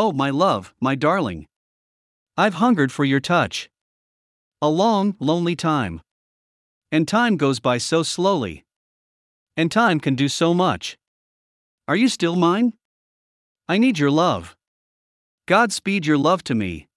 Oh, my love, my darling. I've hungered for your touch. A long, lonely time. And time goes by so slowly. And time can do so much. Are you still mine? I need your love. God speed your love to me.